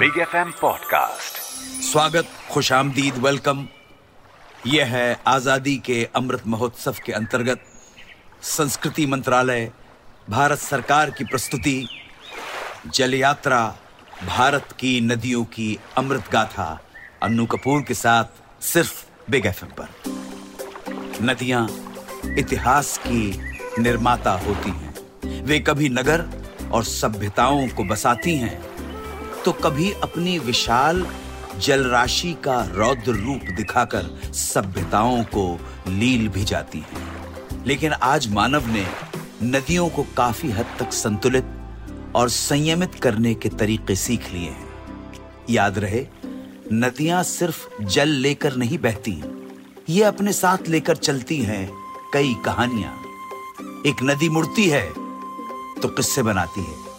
Big F M podcast स्वागत खुश आमदीद वेलकम यह है आज़ादी के अमृत महोत्सव के अंतर्गत संस्कृति मंत्रालय, भारत सरकार की प्रस्तुति जल यात्रा भारत की नदियों की अमृत गाथा, अन्नू कपूर के साथ सिर्फ़ बिग एफ़ एम पर। नदियाँ इतिहास की निर्माता होती हैं। वे कभी नगर और सभ्यताओं को बसाती हैं तो कभी अपनी विशाल जल राशि का रौद्र रूप दिखाकर सभ्यताओं को लील भी जाती है। लेकिन आज मानव ने नदियों को काफ़ी हद तक संतुलित और संयमित करने के तरीके सीख लिए हैं। याद रहे, नदियाँ सिर्फ़ जल लेकर नहीं बहती, ये अपने साथ लेकर चलती हैं कई कहानियाँ। एक नदी मुड़ती है तो किस्से बनाती है।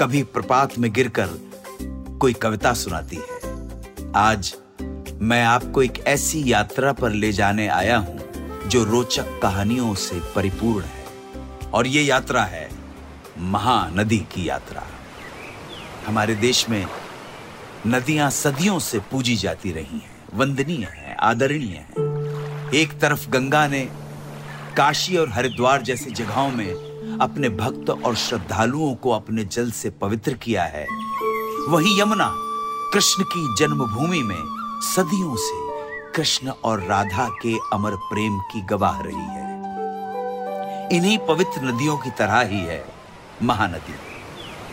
कभी प्रपात में गिरकर कोई कविता सुनाती है। आज मैं आपको एक ऐसी यात्रा पर ले जाने आया हूँ, जो रोचक कहानियों से परिपूर्ण है। और ये यात्रा है महानदी की यात्रा। हमारे देश में नदियाँ सदियों से पूजी जाती रही हैं, वंदनीय हैं, आदरणीय हैं। एक तरफ़ गंगा ने काशी और हरिद्वार जैसी जगहों में अपने भक्त और श्रद्धालुओं को अपने जल से पवित्र किया है वही यमुना कृष्ण की जन्मभूमि में सदियों से कृष्ण और राधा के अमर प्रेम की गवाह रही है। इन्हीं पवित्र नदियों की तरह ही है महानदी,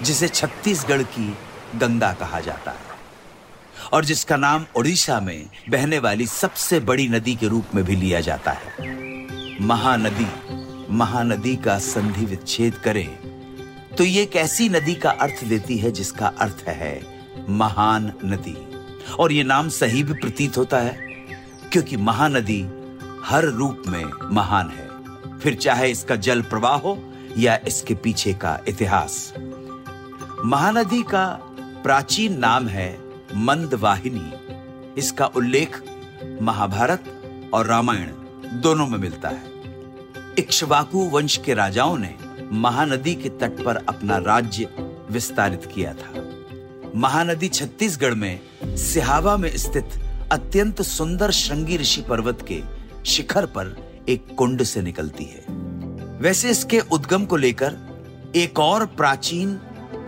जिसे छत्तीसगढ़ की गंगा कहा जाता है और जिसका नाम ओडिशा में बहने वाली सबसे बड़ी नदी के रूप में भी लिया जाता है। महानदी महानदी का संधि विच्छेद करें तो ये एक ऐसी नदी का अर्थ देती है जिसका अर्थ है महान नदी? और ये नाम सही भी प्रतीत होता है, क्योंकि महानदी हर रूप में महान है। फिर चाहे इसका जल प्रवाह हो या इसके पीछे का इतिहास। महानदी का प्राचीन नाम है मंदवाहिनी। इसका उल्लेख महाभारत और रामायण दोनों में मिलता है। इक्ष्वाकु वंश के राजाओं ने महानदी के तट पर अपना राज्य विस्तारित किया था। महानदी छत्तीसगढ़ में सिहावा में स्थित अत्यंत सुंदर श्रृंगी ऋषि पर्वत के शिखर पर एक कुंड से निकलती है। वैसे इसके उद्गम को लेकर एक और प्राचीन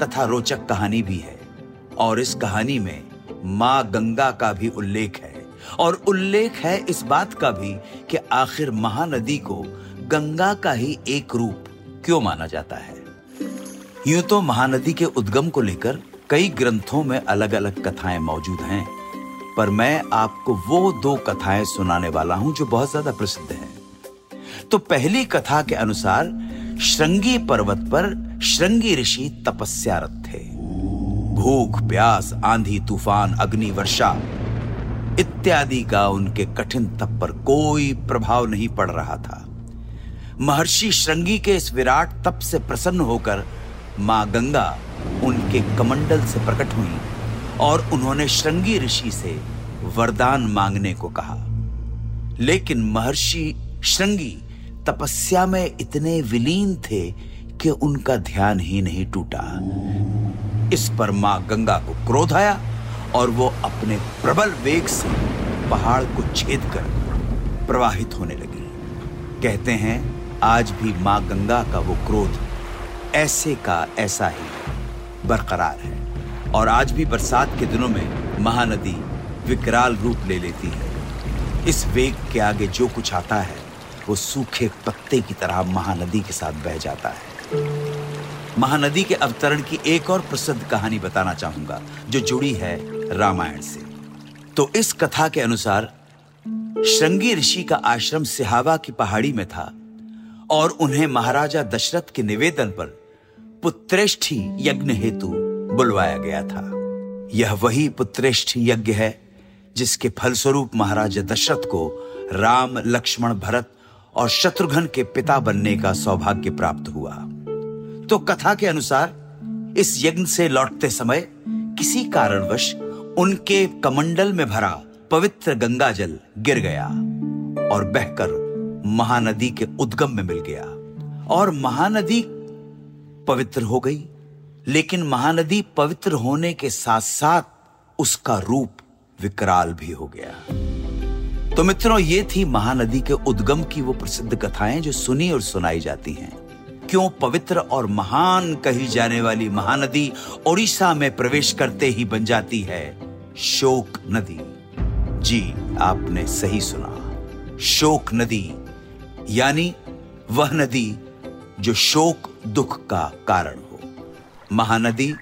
तथा रोचक कहानी भी है और इस कहानी में माँ गंगा का भी उल्लेख है और उल्लेख है इस बात का भी कि आखिर महानदी को गंगा का ही एक रूप क्यों माना जाता है? यूँ तो महानदी के उद्गम को लेकर कई ग्रंथों में अलग अलग कथाएँ मौजूद हैं, पर मैं आपको वो दो कथाएँ सुनाने वाला हूँ जो बहुत ज़्यादा प्रसिद्ध हैं। तो पहली कथा के अनुसार श्रृंगी पर्वत पर श्रृंगी ऋषि तपस्यारत थे। भूख, प्यास, आंधी, तूफ़ान, अग्नि, वर्षा इत्यादि का उनके कठिन तप पर कोई प्रभाव नहीं पड़ रहा था। महर्षि श्रृंगी के इस विराट तप से प्रसन्न होकर माँ गंगा उनके कमंडल से प्रकट हुई और उन्होंने श्रृंगी ऋषि से वरदान मांगने को कहा। लेकिन महर्षि श्रृंगी तपस्या में इतने विलीन थे कि उनका ध्यान ही नहीं टूटा। इस पर माँ गंगा को क्रोध आया और वो अपने प्रबल वेग से पहाड़ को छेद कर प्रवाहित होने लगी। कहते हैं आज भी माँ गंगा का वो क्रोध ऐसे का ऐसा ही बरकरार है। और आज भी बरसात के दिनों में महानदी विकराल रूप ले लेती है। इस वेग के आगे जो कुछ आता है, वो सूखे पत्ते की तरह महानदी के साथ बह जाता है। महानदी के अवतरण की एक और प्रसिद्ध कहानी बताना चाहूँगा, जो जुड़ी है रामायण से। तो इस कथा के अनुसार श्रृंगी ऋषि का आश्रम सिहावा की पहाड़ी में था। और उन्हें महाराजा दशरथ के निवेदन पर पुत्रेष्ठी यज्ञ हेतु बुलवाया गया था। यह वही पुत्रेष्ठ यज्ञ है जिसके फलस्वरूप महाराजा दशरथ को राम, लक्ष्मण, भरत और शत्रुघ्न के पिता बनने का सौभाग्य प्राप्त हुआ। तो कथा के अनुसार इस यज्ञ से लौटते समय किसी कारणवश उनके कमंडल में भरा पवित्र गंगा जल गिर गया और बहकर महानदी के उद्गम में मिल गया और महानदी पवित्र हो गई। लेकिन महानदी पवित्र होने के साथ साथ उसका रूप विकराल भी हो गया। तो मित्रों, ये थी महानदी के उद्गम की वो प्रसिद्ध कथाएँ जो सुनी और सुनाई जाती हैं। क्यों पवित्र और महान कही जाने वाली महानदी ओडिशा में प्रवेश करते ही बन जाती है शोक नदी। जी, आपने सही सुना। शोक नदी यानी वह नदी जो शोक दुख का कारण हो। महानदी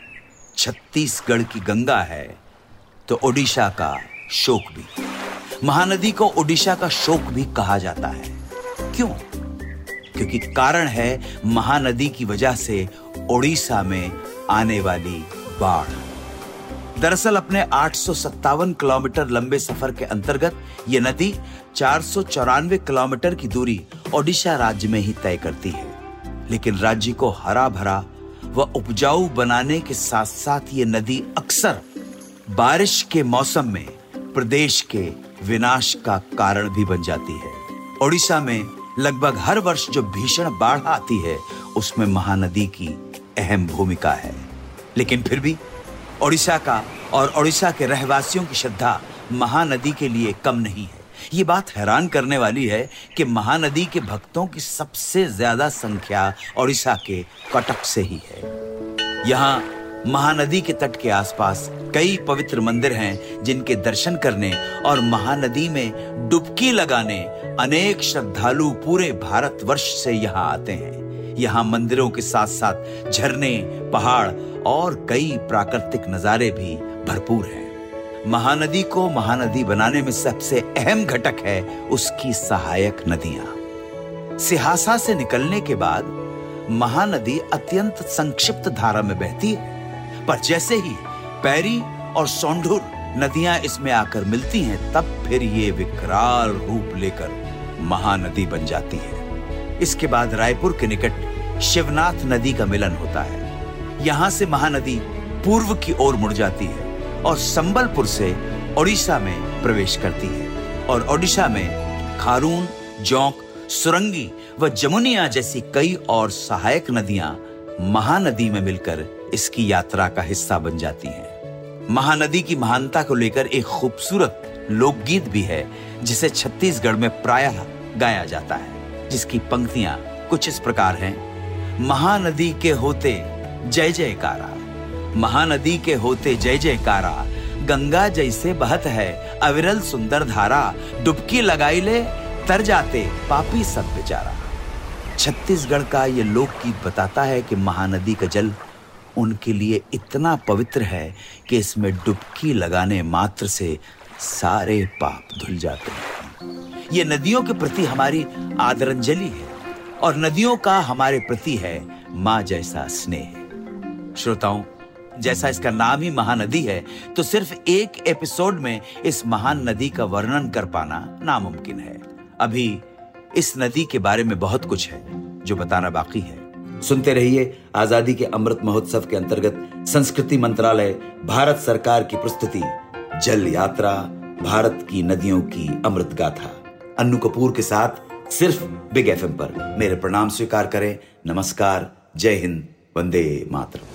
छत्तीसगढ़ की गंगा है तो ओडिशा का शोक भी। महानदी को ओडिशा का शोक भी कहा जाता है। क्यों? क्योंकि कारण है महानदी की वजह से ओडिशा में आने वाली बाढ़। दरअसल अपने आठ सौ सत्तावन किलोमीटर लंबे सफ़र के अंतर्गत यह नदी चार सौ चौरानवे किलोमीटर की दूरी ओडिशा राज्य में ही तय करती है। लेकिन राज्य को हरा भरा व उपजाऊ बनाने के साथ साथ ये नदी अक्सर बारिश के मौसम में प्रदेश के विनाश का कारण भी बन जाती है। ओडिशा में लगभग हर वर्ष जो भीषण बाढ़ आती है, उसमें महानदी की अहम भूमिका है। लेकिन फिर भी ओडिशा का और ओडिशा के रहवासियों की श्रद्धा महानदी के लिए कम नहीं है। ये बात हैरान करने वाली है कि महानदी के भक्तों की सबसे ज़्यादा संख्या ओडिशा के कटक से ही है। यहाँ महानदी के तट के आसपास कई पवित्र मंदिर हैं जिनके दर्शन करने और महानदी में डुबकी लगाने अनेक श्रद्धालु पूरे भारत वर्ष से यहाँ आते हैं। यहाँ मंदिरों के साथ साथ झरने, पहाड़ और कई प्राकृतिक नजारे भी भरपूर हैं। महानदी को महानदी बनाने में सबसे अहम घटक है उसकी सहायक नदियाँ। सिहासा से निकलने के बाद महानदी अत्यंत संक्षिप्त धारा में बहती है। पर जैसे ही पैरी और सोंढुर नदियाँ इसमें आकर मिलती हैं, तब फिर ये विकराल रूप लेकर महानदी बन जाती है। इसके बाद रायपुर के निकट शिवनाथ नदी का मिलन होता है। यहाँ से महानदी पूर्व की ओर मुड़ जाती है। और संबलपुर से ओडिशा में प्रवेश करती है। और ओडिशा में खारून, जोंक, सुरंगी व जमुनिया जैसी कई और सहायक नदियाँ महानदी में मिलकर इसकी यात्रा का हिस्सा बन जाती हैं। महानदी की महानता को लेकर एक खूबसूरत लोकगीत भी है, जिसे छत्तीसगढ़ में प्रायः गाया जाता है, जिसकी पंक्तियाँ कुछ इस प्रकार हैं। महानदी के होते जय जयकारा। महानदी के होते जय जयकारा। गंगा जैसे बहत है, अविरल सुंदर धारा। डुबकी लगाई ले, तर जाते पापी सब बेचारा। छत्तीसगढ़ का ये लोकगीत बताता है कि महानदी का जल उनके लिए इतना पवित्र है कि इसमें डुबकी लगाने मात्र से सारे पाप धुल जाते हैं। ये नदियों के प्रति हमारी आदरांजलि है और नदियों का हमारे प्रति है माँ जैसा स्नेह। श्रोताओं जैसा इसका नाम ही महानदी है तो सिर्फ़ एक एपिसोड में इस महान नदी का वर्णन कर पाना नामुमकिन है। अभी इस नदी के बारे में बहुत कुछ है जो बताना बाकी है। सुनते रहिए आज़ादी के अमृत महोत्सव के अंतर्गत संस्कृति मंत्रालय, भारत सरकार की प्रस्तुति, जल यात्रा, भारत की नदियों की अमृत गाथा। अन्नू कपूर के साथ सिर्फ़ बिग एफएम पर मेरे प्रणाम स्वीकार करें। नमस्कार, जय हिंद, वंदे मातरम।